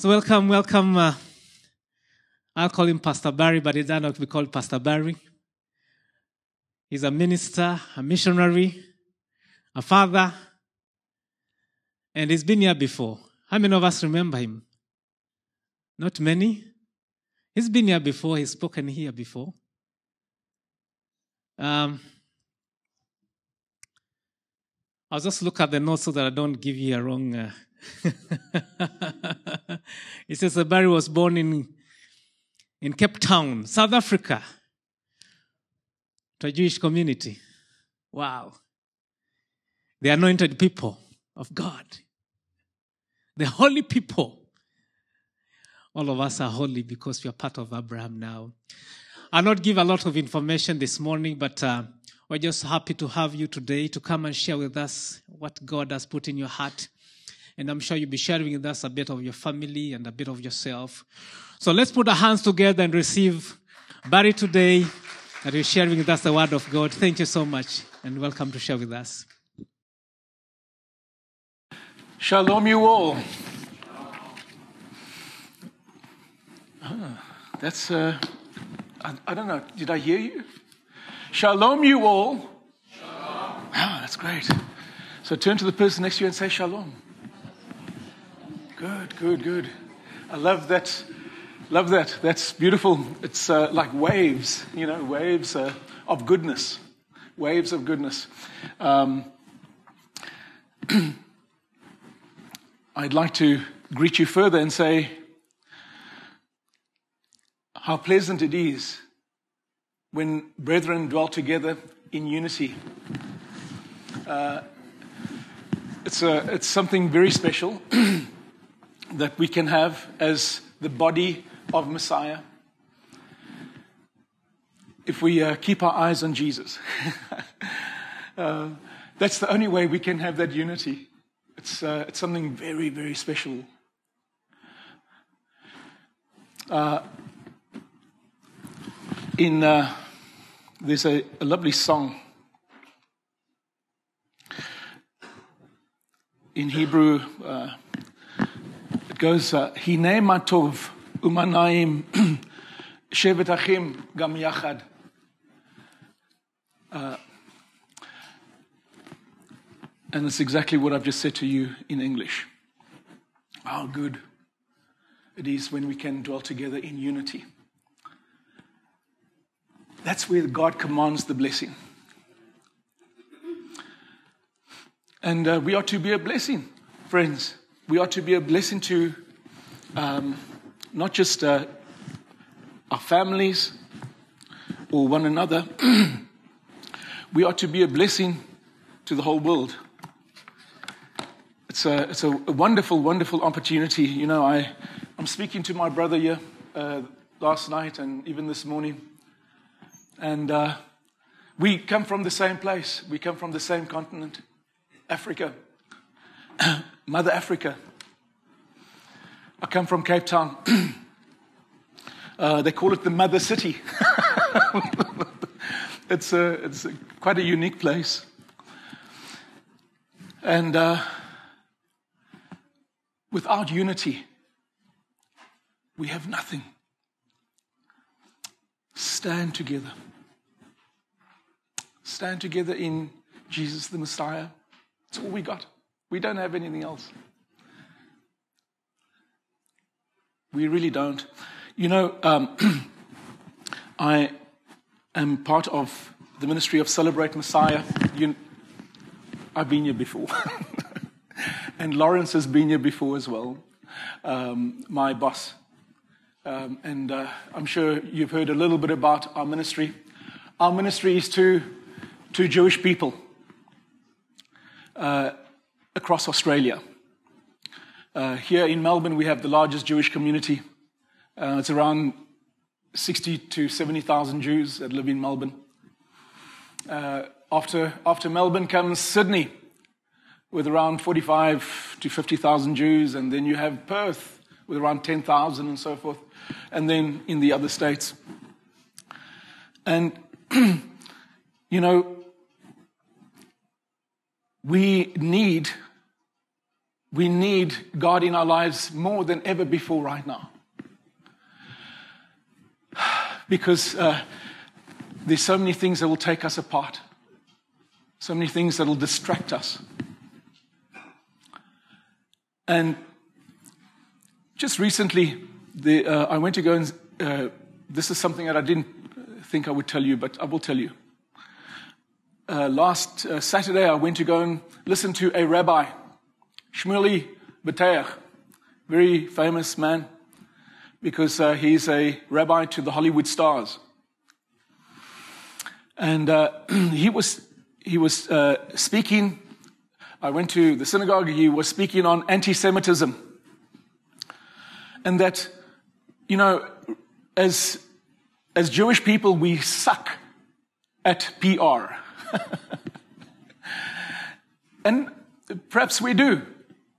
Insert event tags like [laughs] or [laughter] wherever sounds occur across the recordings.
So welcome, welcome. Uh, I'll call him Pastor Barry, but does not be called Pastor Barry. He's a minister, a missionary, a father, and he's been here before. How many of us remember him? Not many. He's been here before. He's spoken here before. Um, I'll just look at the notes so that I don't give you a wrong. Uh... it says Barry was born in in Cape Town, South Africa, to a Jewish community. Wow. The anointed people of God, the holy people. All of us are holy because we are part of Abraham now. I'll not give a lot of information this morning, but uh, we're just happy to have you today to come and share with us what God has put in your heart. And I'm sure you'll be sharing with us a bit of your family and a bit of yourself. So let's put our hands together and receive Barry today that is sharing with us the word of God. Thank you so much and welcome to share with us. Shalom, you all. Ah, that's, uh, I, I, don't know, did I hear you? Shalom, you all. Shalom. Ah, that's great. So turn to the person next to you and say shalom. Good, good, good. I love that. Love that. That's beautiful. It's uh, like waves, you know, waves uh, of goodness. Waves of goodness. Um, [clears throat] I'd like to greet you further and say how pleasant it is when brethren dwell together in unity. Uh, it's, a, it's something very special [clears throat] that we can have as the body of Messiah if we uh, keep our eyes on Jesus. [laughs] uh, that's the only way we can have that unity. It's, uh, it's something very, very special. Uh, in uh, there's a, a, lovely song in Hebrew. Goes, "Hine matov umanaim shevet achim gam yachad." And it's exactly what I've just said to you in English. How good it is when we can dwell together in unity. That's where God commands the blessing. And uh, we are to be a blessing, friends. We are to be a blessing to um, not just uh, our families or one another, [clears throat] we are to be a blessing to the whole world it's a, it's a wonderful, wonderful opportunity. You know, I, I'm speaking to my brother here uh, last night and even this morning. And uh, we come from the same place. We come from the same continent, Africa, [clears throat] Mother Africa. I come from Cape Town. [clears throat] uh, they call it the Mother City. [laughs] it's a, it's a, quite a unique place. And uh, Without unity, we have nothing. Stand together. Stand together in Jesus the Messiah. That's all we got. We don't have anything else. We really don't. You know, um, [clears throat] I am part of the ministry of Celebrate Messiah. You, I've been here before. [laughs] and Lawrence has been here before as well, um, my boss. Um, and uh, I'm sure you've heard a little bit about our ministry. Our ministry is to, to Jewish people uh, across Australia. Uh, here in Melbourne, we have the largest Jewish community. Uh, it's around 60 to 70,000 Jews that live in Melbourne. Uh, after, after Melbourne comes Sydney, with around 45 to 50,000 Jews, and then you have Perth with around 10,000 and so forth, and then in the other states. And, [clears throat] you know, we need we need God in our lives more than ever before right now. [sighs] Because uh, there's so many things that will take us apart, so many things that will distract us. And just recently, the, uh, I went to go and uh, this is something that I didn't think I would tell you, but I will tell you. Uh, last uh, Saturday, I went to go and listen to a rabbi, Shmuley Boteach, very famous man, because uh, he's a rabbi to the Hollywood stars. And uh, [clears throat] he was, he was uh, speaking, I went to the synagogue, he was speaking on anti Semitism. And that, you know, as, as Jewish people, we suck at PR. [laughs] and perhaps we do.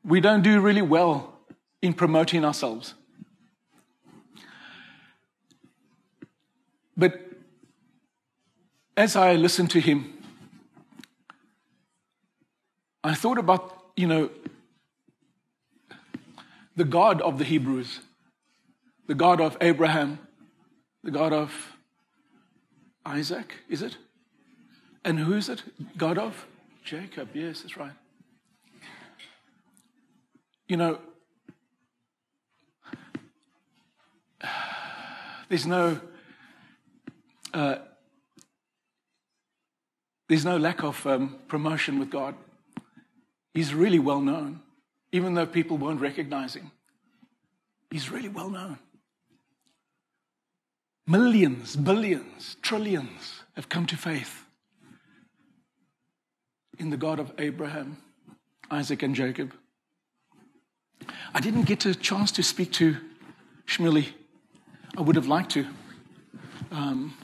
We don't do really well in promoting ourselves. But as I listened to him, I thought about, you know, the God of the Hebrews, the God of Abraham, the God of Isaac, is it? And who is it? God of Jacob. Yes, that's right. You know, there's no uh, there's no lack of um, promotion with God. He's really well known, even though people won't recognize him. He's really well known. Millions, billions, trillions have come to faith in the God of Abraham, Isaac, and Jacob. I didn't get a chance to speak to Shmuley. I would have liked to. Um,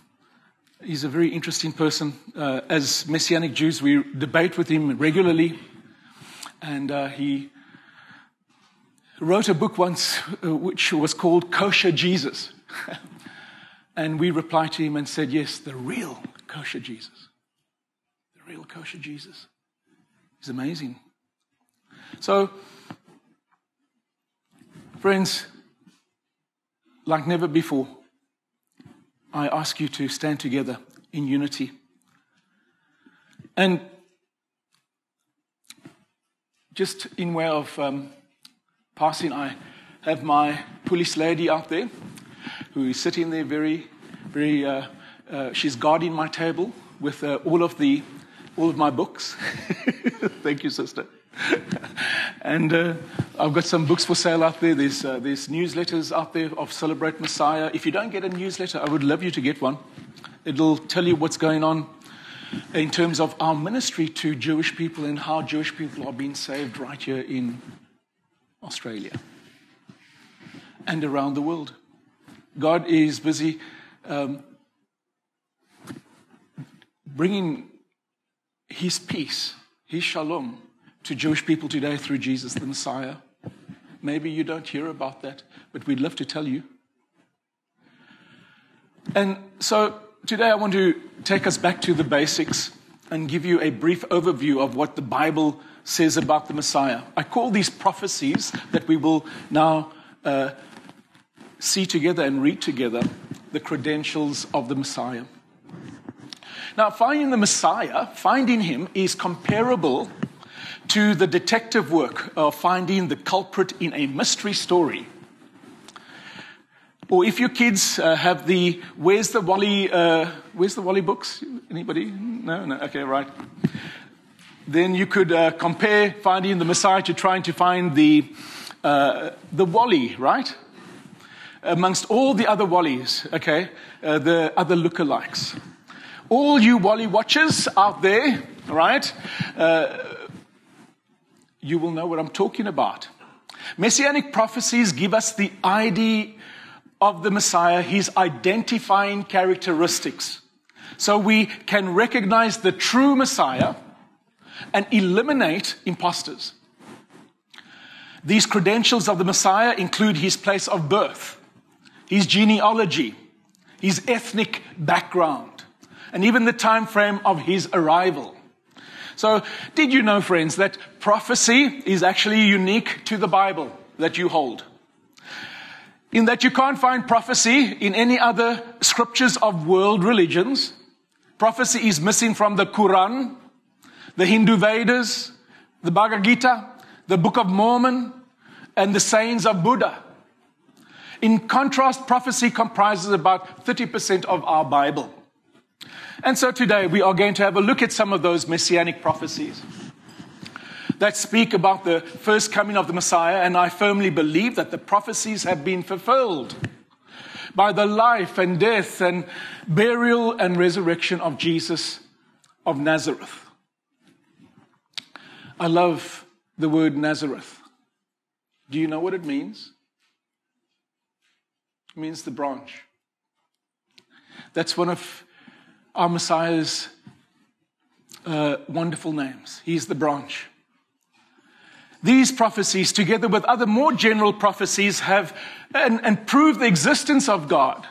he's a very interesting person. Uh, as Messianic Jews, we debate with him regularly. And uh, he wrote a book once uh, which was called Kosher Jesus. [laughs] And we replied to him and said, Yes, the real kosher Jesus. The real kosher Jesus. He's amazing. So, friends, like never before, I ask you to stand together in unity. And just in way of um, passing, I have my police lady out there who is sitting there very, very, uh, uh, she's guarding my table with uh, all of the, all of my books. [laughs] Thank you, sister. [laughs] and uh, I've got some books for sale out there. There's, uh, there's newsletters out there of Celebrate Messiah. If you don't get a newsletter, I would love you to get one. It'll tell you what's going on in terms of our ministry to Jewish people and how Jewish people are being saved right here in Australia and around the world. God is busy um, bringing His peace, His shalom, to Jewish people today through Jesus the Messiah. Maybe you don't hear about that, but we'd love to tell you. And so today I want to take us back to the basics and give you a brief overview of what the Bible says about the Messiah. I call these prophecies that we will now uh, see together and read together the credentials of the Messiah. Now, finding the Messiah, finding him, is comparable to the detective work of finding the culprit in a mystery story. Or if your kids uh, have the where's the Wally uh, where's the Wally books? Anybody? No, no. Okay, right. Then you could uh, compare finding the Messiah to trying to find the uh, the Wally, right? amongst all the other Wallies, okay, uh, the other lookalikes. All you Wally watchers out there, right, uh, you will know what I'm talking about. Messianic prophecies give us the ID of the Messiah, his identifying characteristics. So we can recognize the true Messiah and eliminate imposters. These credentials of the Messiah include his place of birth, his genealogy, his ethnic background, and even the time frame of his arrival. So, did you know, friends, that prophecy is actually unique to the Bible that you hold? In that you can't find prophecy in any other scriptures of world religions. Prophecy is missing from the Quran, the Hindu Vedas, the Bhagavad Gita, the Book of Mormon, and the sayings of Buddha. In contrast, prophecy comprises about 30% of our Bible. And so today we are going to have a look at some of those messianic prophecies that speak about the first coming of the Messiah, and I firmly believe that the prophecies have been fulfilled by the life and death and burial and resurrection of Jesus of Nazareth. I love the word Nazareth. Do you know what it means? It means the branch. That's one of our Messiah's uh, wonderful names. He's the branch. These prophecies, together with other more general prophecies, have and, and prove the existence of God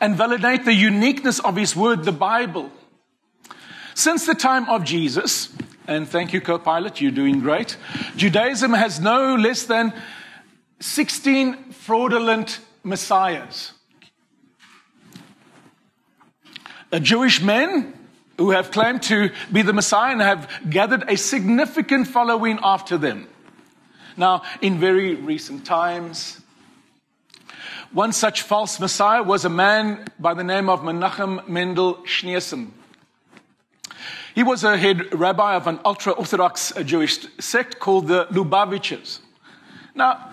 and validate the uniqueness of His Word, the Bible. Since the time of Jesus, and thank you, co pilot, you're doing great, Judaism has no less than 16 fraudulent messiahs. A Jewish men who have claimed to be the Messiah and have gathered a significant following after them. Now, in very recent times, one such false Messiah was a man by the name of Menachem Mendel Schneerson. He was a head rabbi of an ultra Orthodox Jewish sect called the Lubavitchers. Now,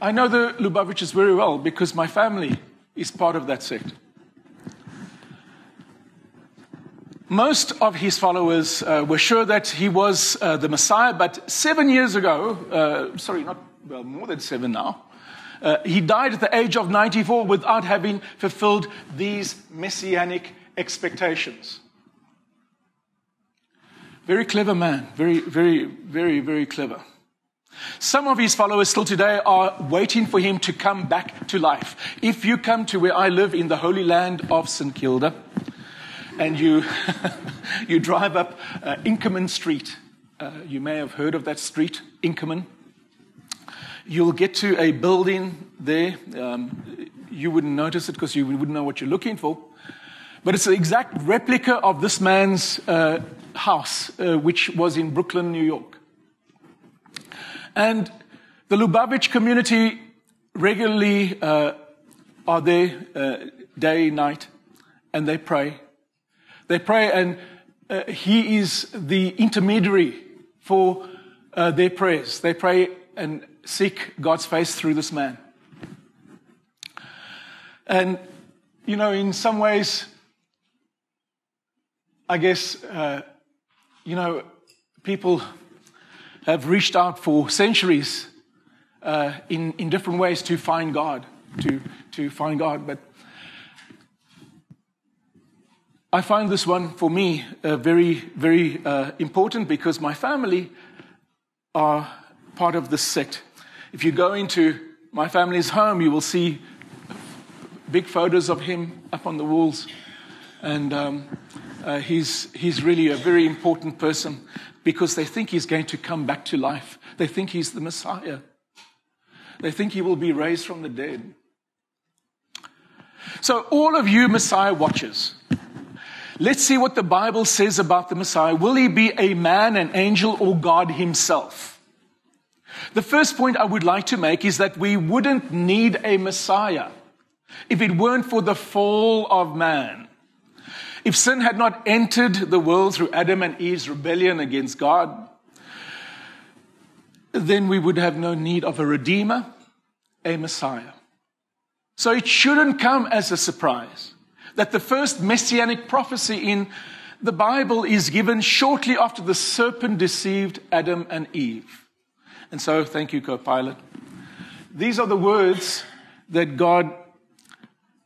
I know the Lubavitchers very well because my family is part of that sect. Most of his followers uh, were sure that he was uh, the Messiah, but seven years ago, uh, sorry, not, well, more than seven now, uh, he died at the age of 94 without having fulfilled these messianic expectations. Very clever man, very, very, very, very clever. Some of his followers still today are waiting for him to come back to life. If you come to where I live in the Holy Land of St. Kilda, and you, [laughs] you drive up uh, Inkerman Street. Uh, you may have heard of that street, Inkerman. You'll get to a building there. Um, you wouldn't notice it because you wouldn't know what you're looking for. But it's an exact replica of this man's uh, house, uh, which was in Brooklyn, New York. And the Lubavitch community regularly uh, are there uh, day, night, and they pray they pray, and uh, He is the intermediary for uh, their prayers. They pray and seek God's face through this man. And, you know, in some ways, I guess, uh, you know, people have reached out for centuries uh, in, in different ways to find God, to, to find God. But I find this one for me uh, very, very uh, important because my family are part of this sect. If you go into my family's home, you will see big photos of him up on the walls. And um, uh, he's, he's really a very important person because they think he's going to come back to life. They think he's the Messiah. They think he will be raised from the dead. So, all of you Messiah watchers, Let's see what the Bible says about the Messiah. Will he be a man, an angel, or God himself? The first point I would like to make is that we wouldn't need a Messiah if it weren't for the fall of man. If sin had not entered the world through Adam and Eve's rebellion against God, then we would have no need of a Redeemer, a Messiah. So it shouldn't come as a surprise that the first messianic prophecy in the Bible is given shortly after the serpent deceived Adam and Eve. And so, thank you, co pilot. These are the words that God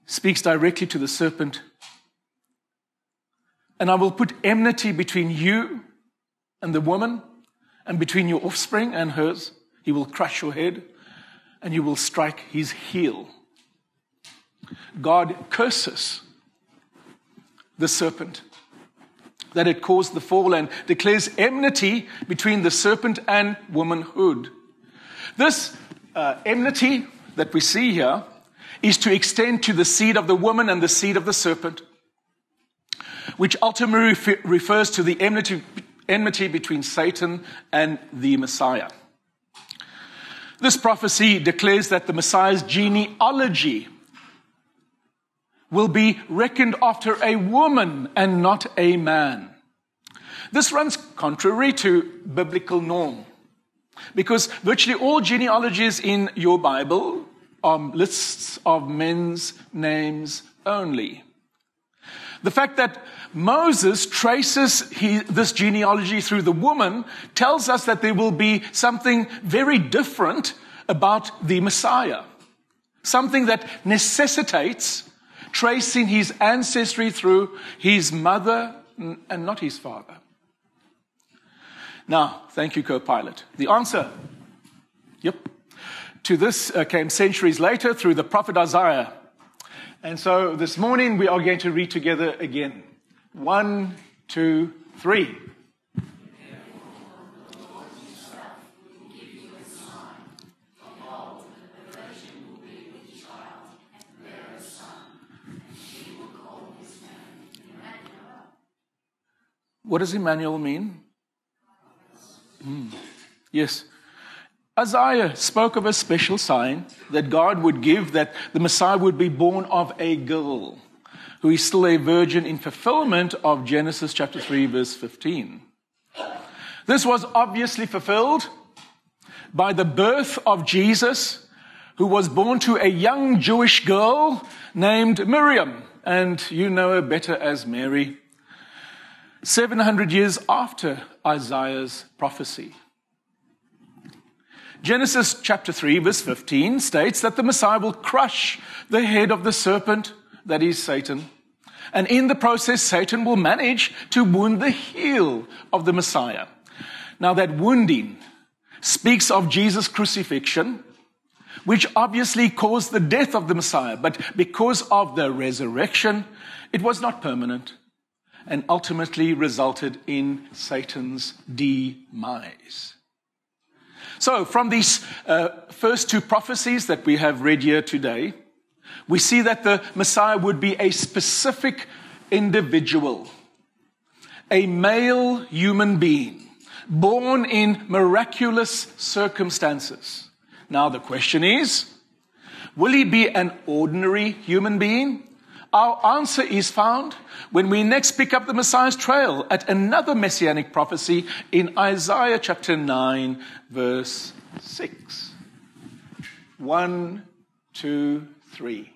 speaks directly to the serpent. And I will put enmity between you and the woman, and between your offspring and hers. He will crush your head, and you will strike his heel. God curses the serpent. that it caused the fall and declares enmity between the serpent and womanhood. This uh, enmity that we see here is to extend to the seed of the woman and the seed of the serpent, which ultimately refers to the enmity, enmity between Satan and the Messiah. This prophecy declares that the Messiah's genealogy will be reckoned after a woman and not a man. This runs contrary to biblical norm because virtually all genealogies in your Bible are lists of men's names only. The fact that Moses traces this genealogy through the woman tells us that there will be something very different about the Messiah. Something that necessitates tracing his ancestry through his mother and not his father. Now, thank you, co pilot. The answer, yep, to this uh, came centuries later through the prophet Isaiah. And so this morning we are going to read together again. One, two, three. What does Emmanuel mean? Mm. Yes. Isaiah spoke of a special sign that God would give that the Messiah would be born of a girl who is still a virgin in fulfillment of Genesis chapter 3, verse 15. This was obviously fulfilled by the birth of Jesus, who was born to a young Jewish girl named Miriam, and you know her better as Mary. 700 years after Isaiah's prophecy. Genesis chapter 3, verse 15 states that the Messiah will crush the head of the serpent, that is Satan. And in the process, Satan will manage to wound the heel of the Messiah. Now, that wounding speaks of Jesus' crucifixion, which obviously caused the death of the Messiah. But because of the resurrection, it was not permanent and ultimately resulted in Satan's demise. So, from these uh, first two prophecies that we have read here today, we see that the Messiah would be a specific individual, a male human being, born in miraculous circumstances. Now, the question is will he be an ordinary human being? Our answer is found when we next pick up the Messiah's trail at another messianic prophecy in Isaiah chapter 9, verse 6. One, two, three.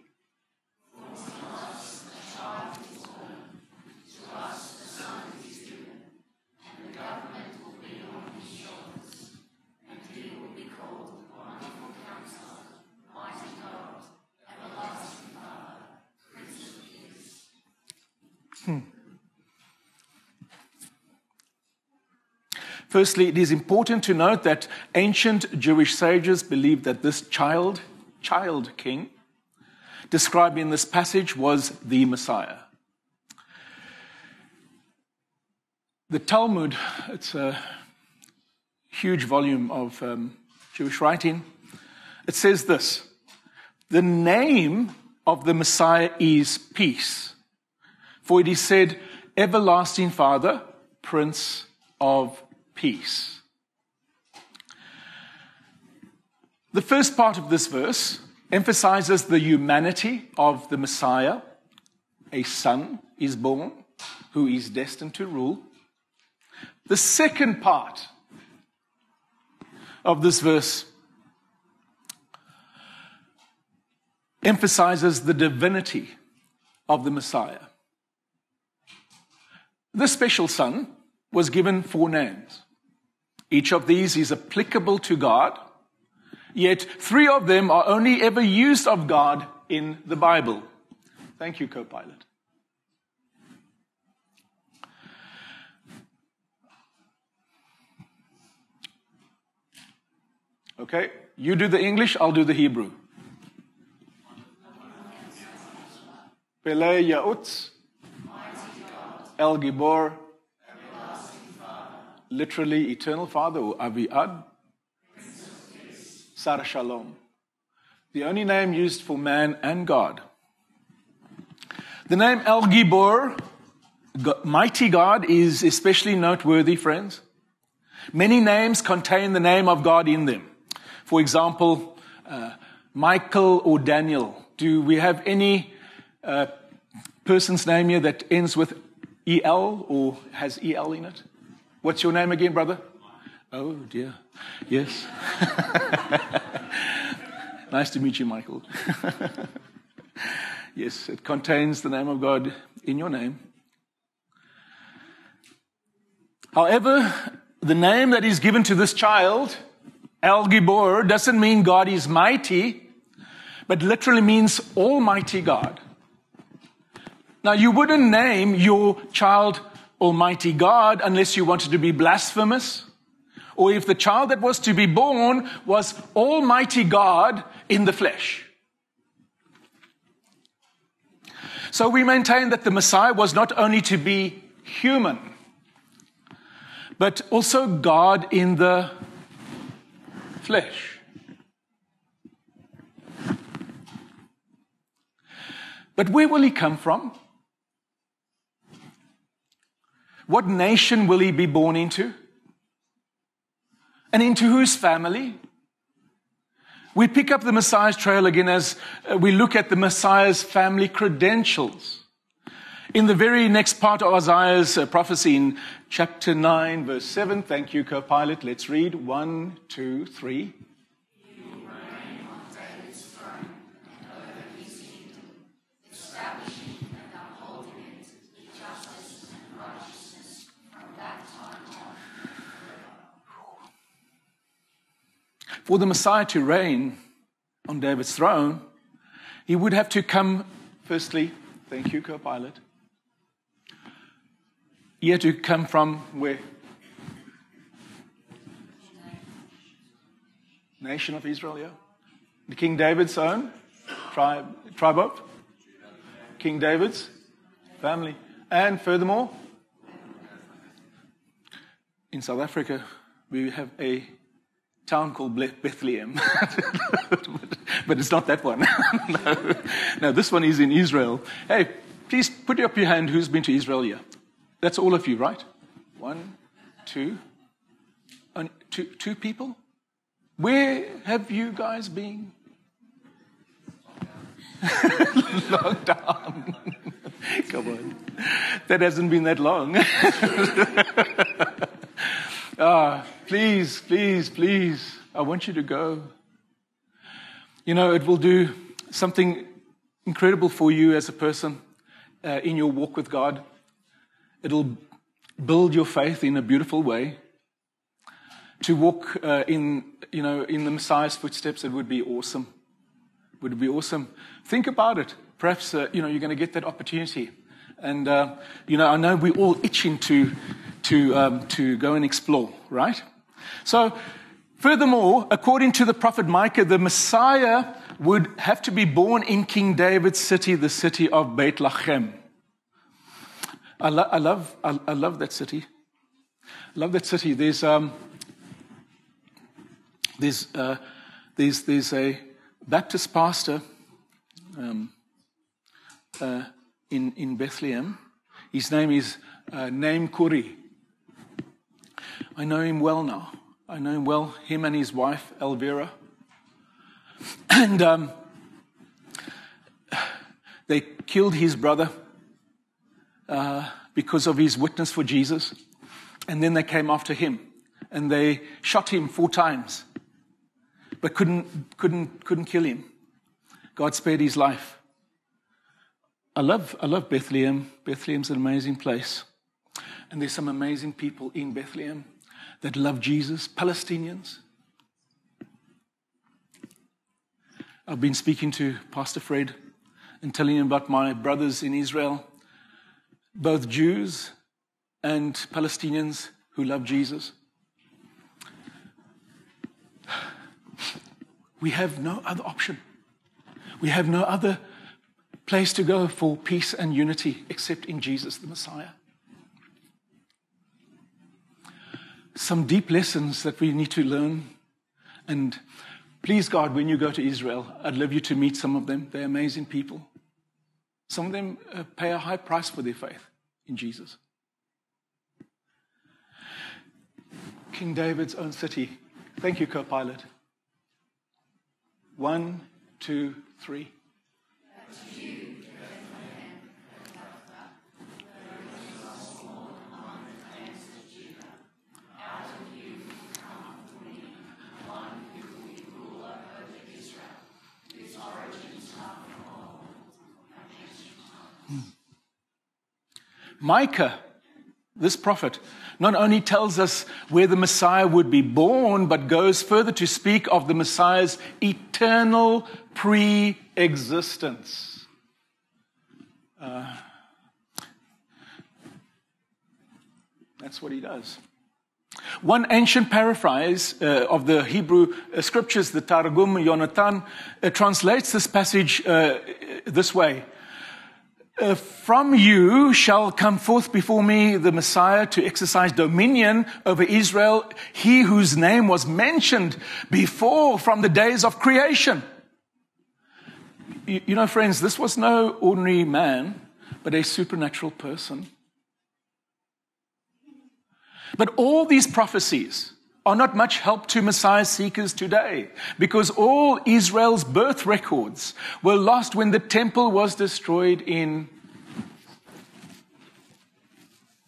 Firstly, it is important to note that ancient Jewish sages believed that this child, child king, described in this passage was the Messiah. The Talmud, it's a huge volume of um, Jewish writing, it says this The name of the Messiah is peace. For it is said, Everlasting Father, Prince of Peace. The first part of this verse emphasizes the humanity of the Messiah. A son is born who is destined to rule. The second part of this verse emphasizes the divinity of the Messiah. This special son was given four names. Each of these is applicable to God, yet three of them are only ever used of God in the Bible. Thank you, co pilot. Okay, you do the English, I'll do the Hebrew. Pele Yautz El Gibor, literally eternal father or Aviad. Sar Shalom. The only name used for man and God. The name El Gibor, mighty God, is especially noteworthy, friends. Many names contain the name of God in them. For example, uh, Michael or Daniel. Do we have any uh, person's name here that ends with EL or has EL in it? What's your name again, brother? Oh, dear. Yes. [laughs] nice to meet you, Michael. [laughs] yes, it contains the name of God in your name. However, the name that is given to this child, El Gibor, doesn't mean God is mighty, but literally means Almighty God. Now, you wouldn't name your child Almighty God unless you wanted to be blasphemous, or if the child that was to be born was Almighty God in the flesh. So we maintain that the Messiah was not only to be human, but also God in the flesh. But where will he come from? What nation will he be born into? And into whose family? We pick up the Messiah's trail again as uh, we look at the Messiah's family credentials. In the very next part of Isaiah's uh, prophecy in chapter 9, verse 7, thank you, co pilot. Let's read one, two, three. For the Messiah to reign on David's throne, he would have to come, firstly, thank you, co pilot, he had to come from where? Nation of Israel, yeah. The King David's own tribe, tribe of King David's family. And furthermore, in South Africa, we have a town called Bethlehem. [laughs] but it's not that one. [laughs] no. no, this one is in Israel. Hey, please put up your hand who's been to Israel here. That's all of you, right? One, two, two, two people? Where have you guys been? [laughs] long Lockdown. Come on. That hasn't been that long. Ah, please, please, please. I want you to go. You know, it will do something incredible for you as a person uh, in your walk with God. It'll build your faith in a beautiful way. To walk uh, in, you know, in the Messiah's footsteps, it would be awesome. Would be awesome. Think about it. Perhaps, uh, you know, you're going to get that opportunity. And, uh, you know, I know we're all itching to, to, um, to go and explore, right? So, furthermore, according to the prophet Micah, the Messiah would have to be born in King David's city, the city of Bethlehem. I, lo- I love, I, I, love that city. I love that city. There's, um, there's, uh, there's, there's a Baptist pastor um, uh, in, in Bethlehem. His name is uh, Naim Khoury. I know him well now. I know him well, him and his wife, Elvira. [clears throat] And um, they killed his brother uh, because of his witness for Jesus. And then they came after him and they shot him four times, but couldn't, couldn't, couldn't kill him. God spared his life. I love, I love Bethlehem. Bethlehem's an amazing place. And there's some amazing people in Bethlehem that love Jesus, Palestinians. I've been speaking to Pastor Fred and telling him about my brothers in Israel both Jews and Palestinians who love Jesus. We have no other option. We have no other place to go for peace and unity except in Jesus the Messiah. some deep lessons that we need to learn. And please, God, when you go to Israel, I'd love you to meet some of them. They're amazing people. Some of them uh, pay a high price for their faith in Jesus. King David's own city. Thank you, co pilot. One, two, three. Micah, this prophet, not only tells us where the Messiah would be born, but goes further to speak of the Messiah's eternal pre existence. Uh, that's what he does. One ancient paraphrase uh, of the Hebrew uh, scriptures, the Targum Yonatan, uh, translates this passage uh, this way uh, from you shall come forth before me the Messiah to exercise dominion over Israel, he whose name was mentioned before from the days of creation. You, you know, friends, this was no ordinary man, but a supernatural person. But all these prophecies, are not much help to Messiah seekers today because all Israel's birth records were lost when the temple was destroyed in.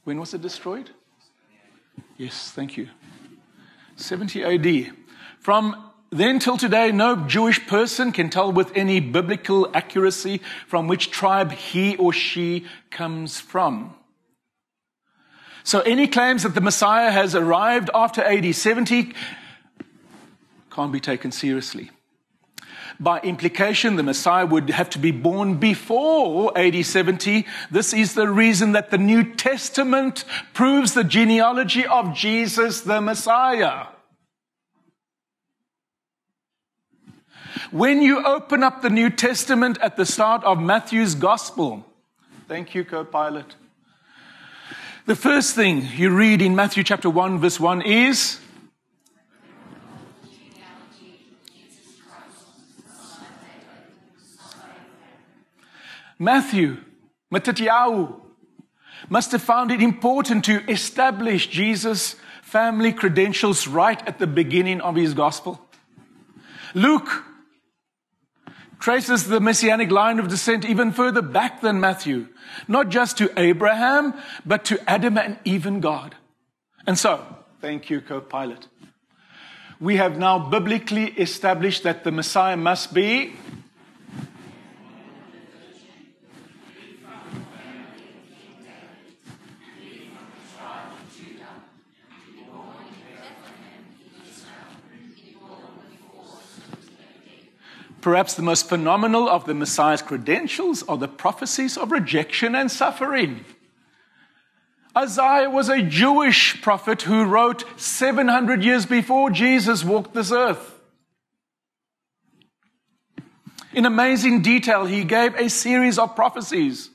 When was it destroyed? Yes, thank you. 70 AD. From then till today, no Jewish person can tell with any biblical accuracy from which tribe he or she comes from. So any claims that the Messiah has arrived after AD 70 can't be taken seriously. By implication, the Messiah would have to be born before AD 70. This is the reason that the New Testament proves the genealogy of Jesus the Messiah. When you open up the New Testament at the start of Matthew's Gospel, thank you, co pilot. The first thing you read in Matthew chapter 1, verse 1 is Matthew, Matatiau, must have found it important to establish Jesus' family credentials right at the beginning of his gospel. Luke traces the messianic line of descent even further back than Matthew, not just to Abraham, but to Adam and even God. And so, thank you, co pilot. We have now biblically established that the Messiah must be Perhaps the most phenomenal of the Messiah's credentials are the prophecies of rejection and suffering. Isaiah was a Jewish prophet who wrote 700 years before Jesus walked this earth. In amazing detail, he gave a series of prophecies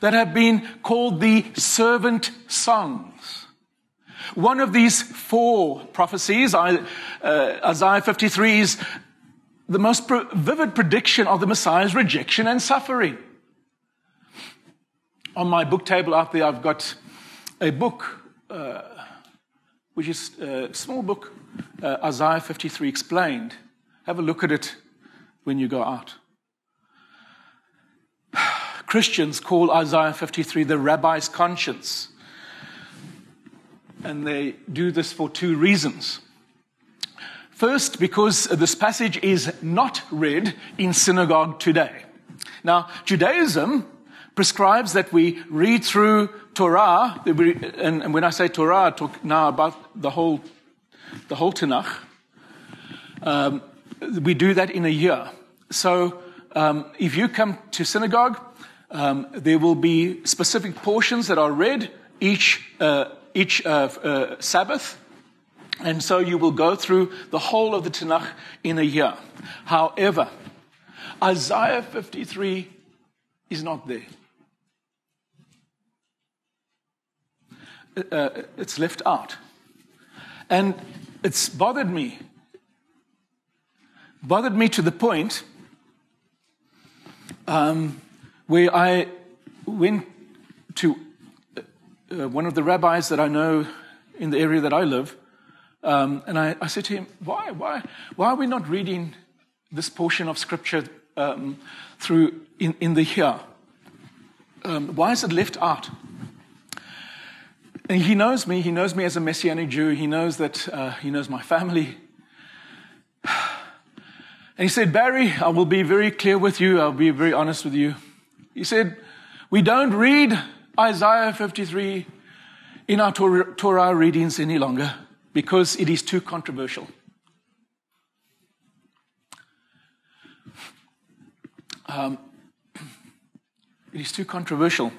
that have been called the servant songs. One of these four prophecies, uh, Isaiah 53, is the most vivid prediction of the Messiah's rejection and suffering. On my book table out there, I've got a book, uh, which is a small book, uh, Isaiah 53 Explained. Have a look at it when you go out. [sighs] Christians call Isaiah 53 the rabbi's conscience. And they do this for two reasons. First, because this passage is not read in synagogue today. Now, Judaism prescribes that we read through Torah, and when I say Torah, I talk now about the whole, the whole Tanakh. Um, we do that in a year. So, um, if you come to synagogue, um, there will be specific portions that are read each uh, each uh, uh, Sabbath, and so you will go through the whole of the Tanakh in a year. However, Isaiah 53 is not there. Uh, uh, it's left out. And it's bothered me. Bothered me to the point um, where I went to uh, one of the rabbis that I know in the area that I live, um, and I, I, said to him, why, why, why are we not reading this portion of scripture um, through in, in the here? Um, why is it left out? And he knows me. He knows me as a Messianic Jew. He knows that uh, he knows my family. And he said, Barry, I will be very clear with you. I'll be very honest with you. He said, We don't read Isaiah 53 in our Torah readings any longer because it is too controversial. Um, [clears throat] it is too controversial.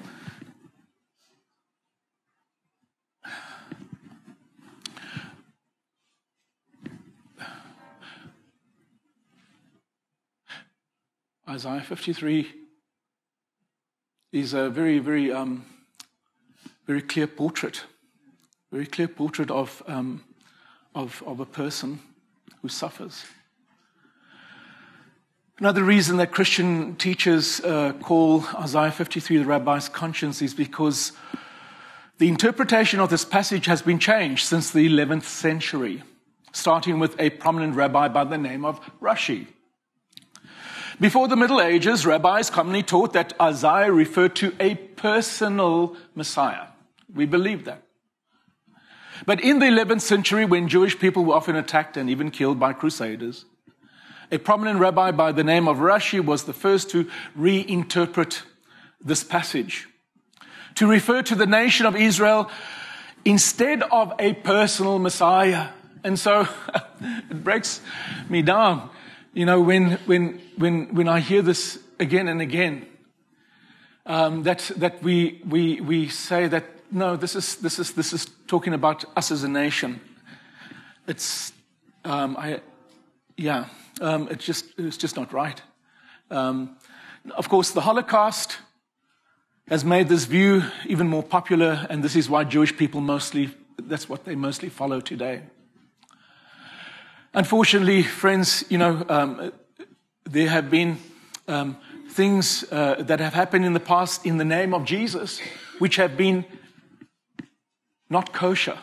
Isaiah 53 is a very, very, um, very clear portrait, very clear portrait of, um, of, of a person who suffers. Another reason that Christian teachers uh, call Isaiah 53 the rabbi's conscience is because the interpretation of this passage has been changed since the 11th century, starting with a prominent rabbi by the name of Rashi. Before the Middle Ages, rabbis commonly taught that Isaiah referred to a personal Messiah. We believe that. But in the 11th century, when Jewish people were often attacked and even killed by crusaders, a prominent rabbi by the name of Rashi was the first to reinterpret this passage, to refer to the nation of Israel instead of a personal Messiah. And so [laughs] it breaks me down you know, when, when, when, when I hear this again and again, um, that, that we, we, we say that, no, this is, this, is, this is talking about us as a nation. It's, um, I, yeah, um, it's, just, it's just not right. Um, of course, the Holocaust has made this view even more popular, and this is why Jewish people mostly, that's what they mostly follow today. Unfortunately, friends, you know, um, there have been um, things uh, that have happened in the past in the name of Jesus which have been not kosher.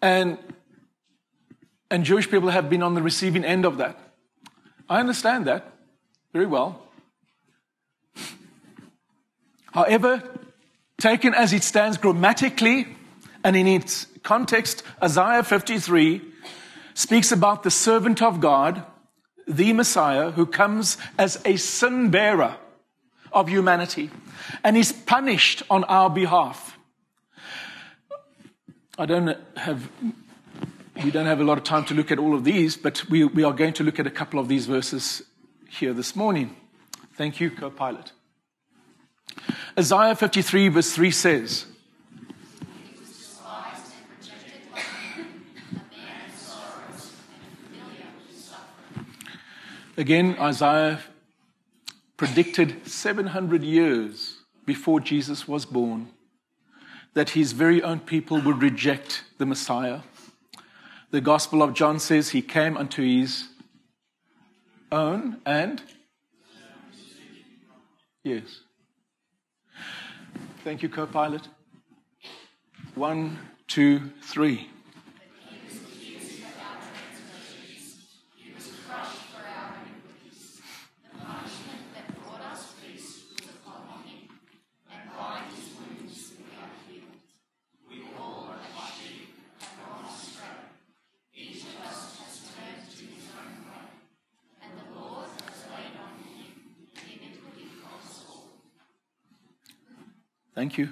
And, and Jewish people have been on the receiving end of that. I understand that very well. However, taken as it stands grammatically and in its context, Isaiah 53 speaks about the servant of God, the Messiah, who comes as a sin bearer of humanity and is punished on our behalf. I don't have, we don't have a lot of time to look at all of these, but we, we are going to look at a couple of these verses here this morning. Thank you, co pilot. Isaiah 53, verse 3 says, Again, Isaiah predicted 700 years before Jesus was born that his very own people would reject the Messiah. The Gospel of John says he came unto his own and yes. Thank you, co pilot. One, two, three. Thank you.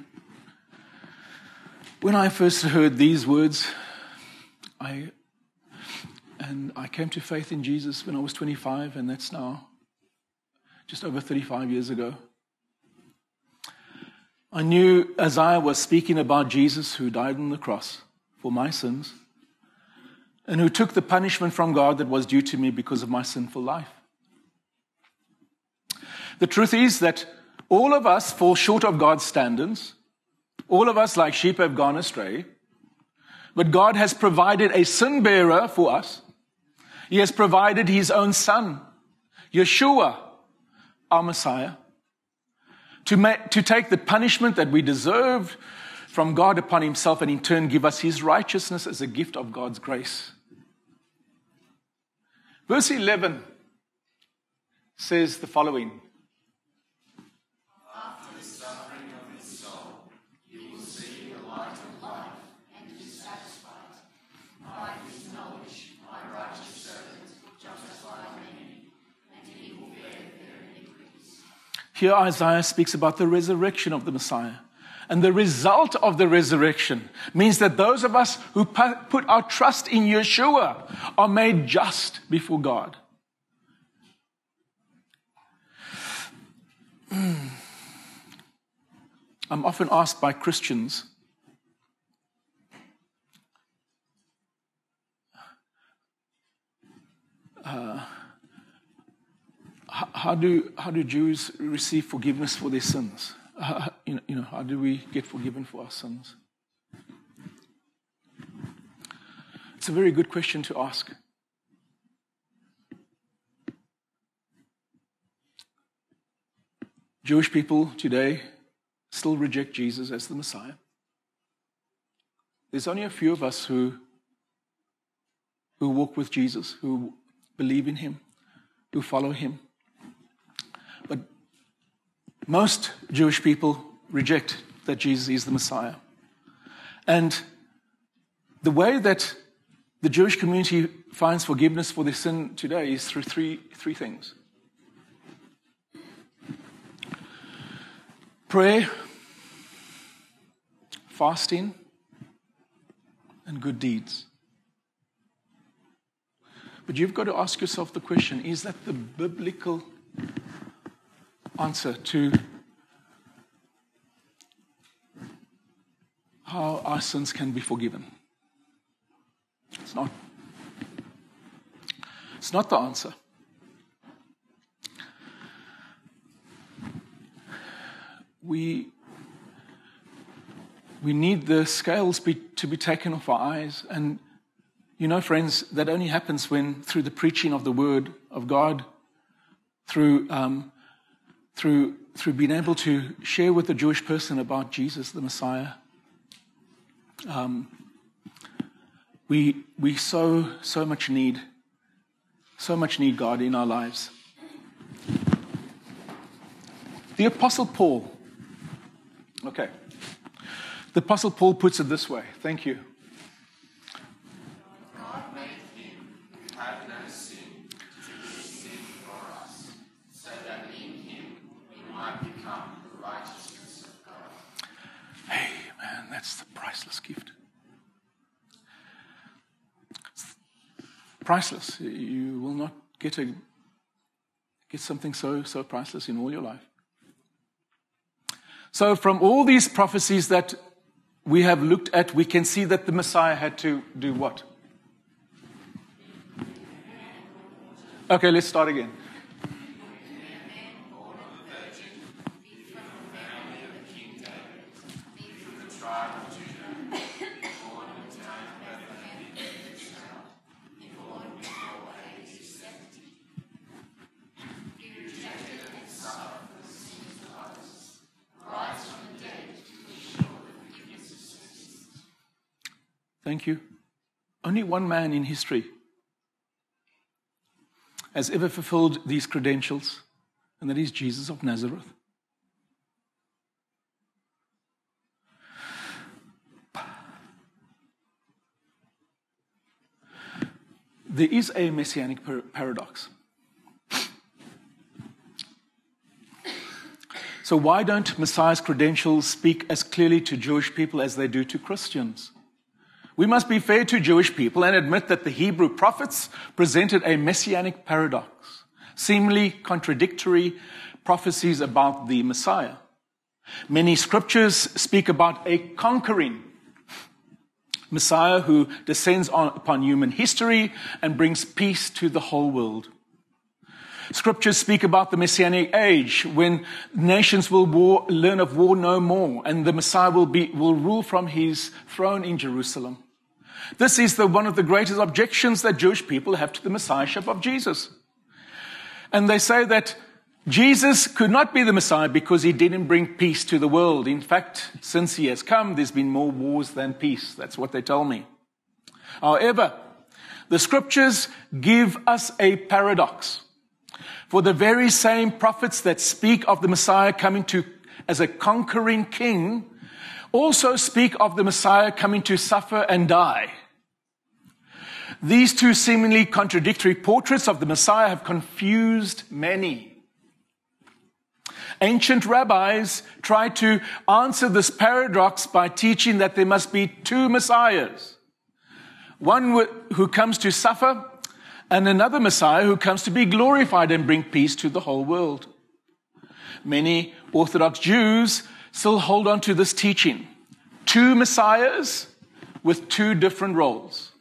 When I first heard these words, I and I came to faith in Jesus when I was 25, and that's now just over 35 years ago. I knew as I was speaking about Jesus who died on the cross for my sins and who took the punishment from God that was due to me because of my sinful life. The truth is that all of us fall short of God's standards. All of us, like sheep, have gone astray. But God has provided a sin bearer for us. He has provided his own son, Yeshua, our Messiah, to, make, to take the punishment that we deserved from God upon himself and in turn give us his righteousness as a gift of God's grace. Verse 11 says the following Here, Isaiah speaks about the resurrection of the Messiah. And the result of the resurrection means that those of us who put our trust in Yeshua are made just before God. I'm often asked by Christians uh, how, do, how do Jews receive forgiveness for their sins? Uh, you, know, you know, how do we get forgiven for our sins? It's a very good question to ask. Jewish people today still reject Jesus as the Messiah. There's only a few of us who, who walk with Jesus, who believe in him, who follow him. Most Jewish people reject that Jesus is the Messiah. And the way that the Jewish community finds forgiveness for their sin today is through three, three things prayer, fasting, and good deeds. But you've got to ask yourself the question is that the biblical answer to how our sins can be forgiven. It's not. It's not the answer. We, we need the scales be, to be taken off our eyes. And you know, friends, that only happens when, through the preaching of the Word of God, through um, through, through being able to share with the Jewish person about Jesus, the Messiah. Um, we, we so, so much need, so much need God in our lives. The Apostle Paul, okay. The Apostle Paul puts it this way. Thank you. Priceless. Gift. Priceless. You will not get, a, get something so, so priceless in all your life. So, from all these prophecies that we have looked at, we can see that the Messiah had to do what? Okay, let's start again. Thank you. Only one man in history has ever fulfilled these credentials, and that is Jesus of Nazareth. There is a messianic paradox. So, why don't Messiah's credentials speak as clearly to Jewish people as they do to Christians? We must be fair to Jewish people and admit that the Hebrew prophets presented a messianic paradox, seemingly contradictory prophecies about the Messiah. Many scriptures speak about a conquering Messiah who descends on, upon human history and brings peace to the whole world. Scriptures speak about the messianic age when nations will war, learn of war no more and the Messiah will, be, will rule from his throne in Jerusalem. This is the, one of the greatest objections that Jewish people have to the Messiahship of Jesus. And they say that Jesus could not be the Messiah because he didn't bring peace to the world. In fact, since he has come, there's been more wars than peace. That's what they tell me. However, the scriptures give us a paradox. For the very same prophets that speak of the Messiah coming to as a conquering king also speak of the Messiah coming to suffer and die. These two seemingly contradictory portraits of the Messiah have confused many. Ancient rabbis tried to answer this paradox by teaching that there must be two messiahs. One who comes to suffer and another messiah who comes to be glorified and bring peace to the whole world. Many Orthodox Jews still hold on to this teaching. Two messiahs with two different roles.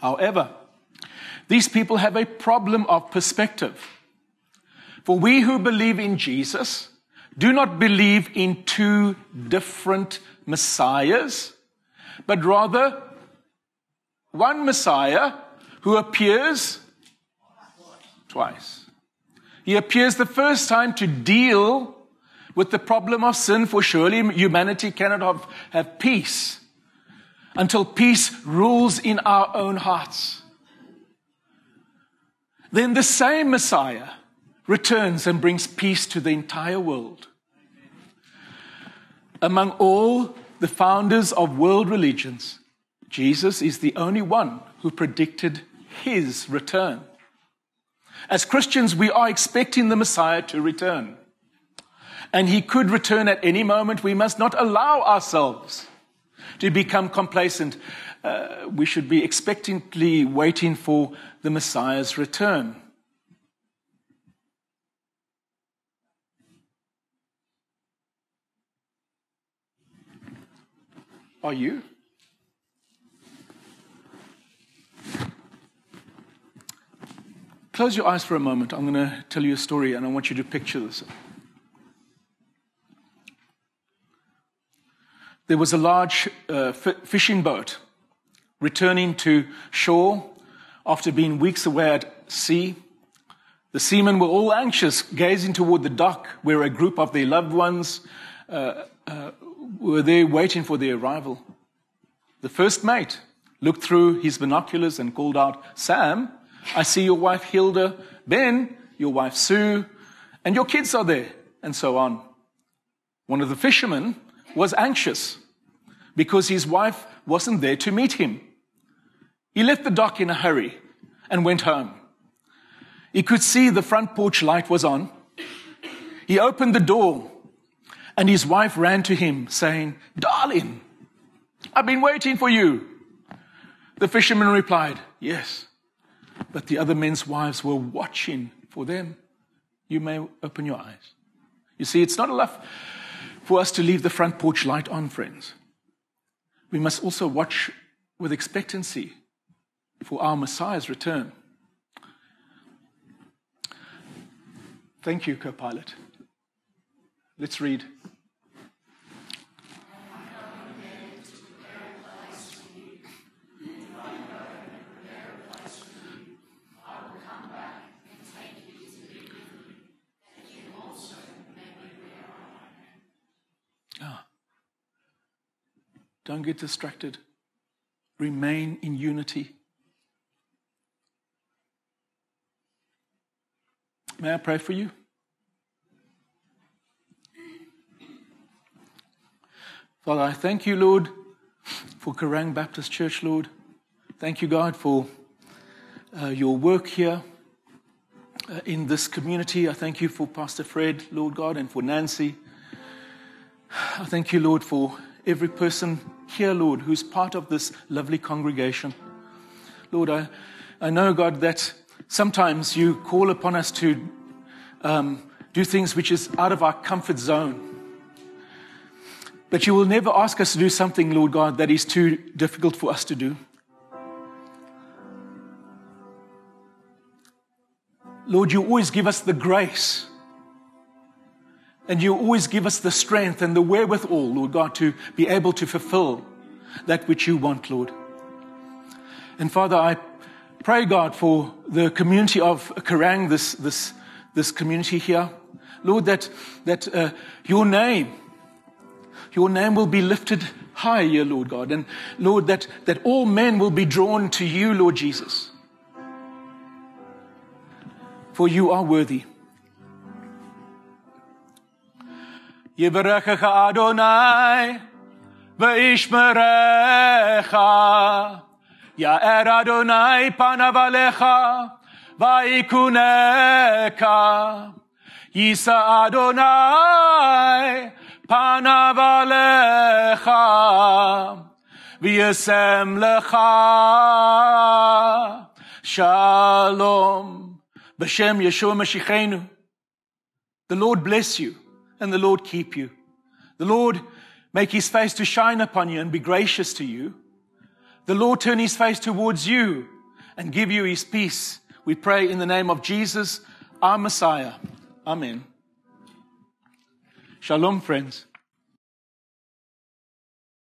However, these people have a problem of perspective. For we who believe in Jesus do not believe in two different messiahs, but rather one messiah who appears twice. He appears the first time to deal with the problem of sin, for surely humanity cannot have, have peace until peace rules in our own hearts. Then the same Messiah returns and brings peace to the entire world. Among all the founders of world religions, Jesus is the only one who predicted his return. As Christians, we are expecting the Messiah to return. And he could return at any moment. We must not allow ourselves to become complacent. Uh, we should be expectantly waiting for the Messiah's return. Are you? Close your eyes for a moment. I'm going to tell you a story and I want you to picture this. There was a large uh, fishing boat returning to shore after being weeks away at sea. The seamen were all anxious, gazing toward the dock where a group of their loved ones uh, uh, were there waiting for their arrival. The first mate looked through his binoculars and called out, Sam, I see your wife Hilda, Ben, your wife Sue, and your kids are there, and so on. One of the fishermen was anxious because his wife wasn't there to meet him. He left the dock in a hurry and went home. He could see the front porch light was on. He opened the door and his wife ran to him, saying, Darling, I've been waiting for you. The fisherman replied, Yes, but the other men's wives were watching for them. You may open your eyes. You see, it's not enough for us to leave the front porch light on, friends. We must also watch with expectancy for our Messiah's return. Thank you, co pilot. Let's read. Don't get distracted. Remain in unity. May I pray for you? Father, I thank you, Lord, for Kerang Baptist Church, Lord. Thank you, God, for uh, your work here uh, in this community. I thank you for Pastor Fred, Lord God, and for Nancy. I thank you, Lord, for every person here, Lord, who's part of this lovely congregation. Lord, I, I know, God, that sometimes you call upon us to um, do things which is out of our comfort zone. But you will never ask us to do something, Lord God, that is too difficult for us to do. Lord, you always give us the grace. And you always give us the strength and the wherewithal, Lord God, to be able to fulfill that which you want, Lord. And Father, I pray, God, for the community of Kerang, this, this, this community here. Lord, that, that uh, your name, your name will be lifted high here, Lord God. And Lord, that, that all men will be drawn to you, Lord Jesus. For you are worthy. יברכך אדוני וישמרך. יאר אדוני פניו עליך ויקונך. יישא אדוני פניו עליך וישם לך שלום. בשם ישוע משיחנו. The Lord bless you and the Lord keep you. The Lord make his face to shine upon you and be gracious to you. The Lord turn his face towards you and give you his peace. We pray in the name of Jesus, our Messiah. Amen. Shalom, friends.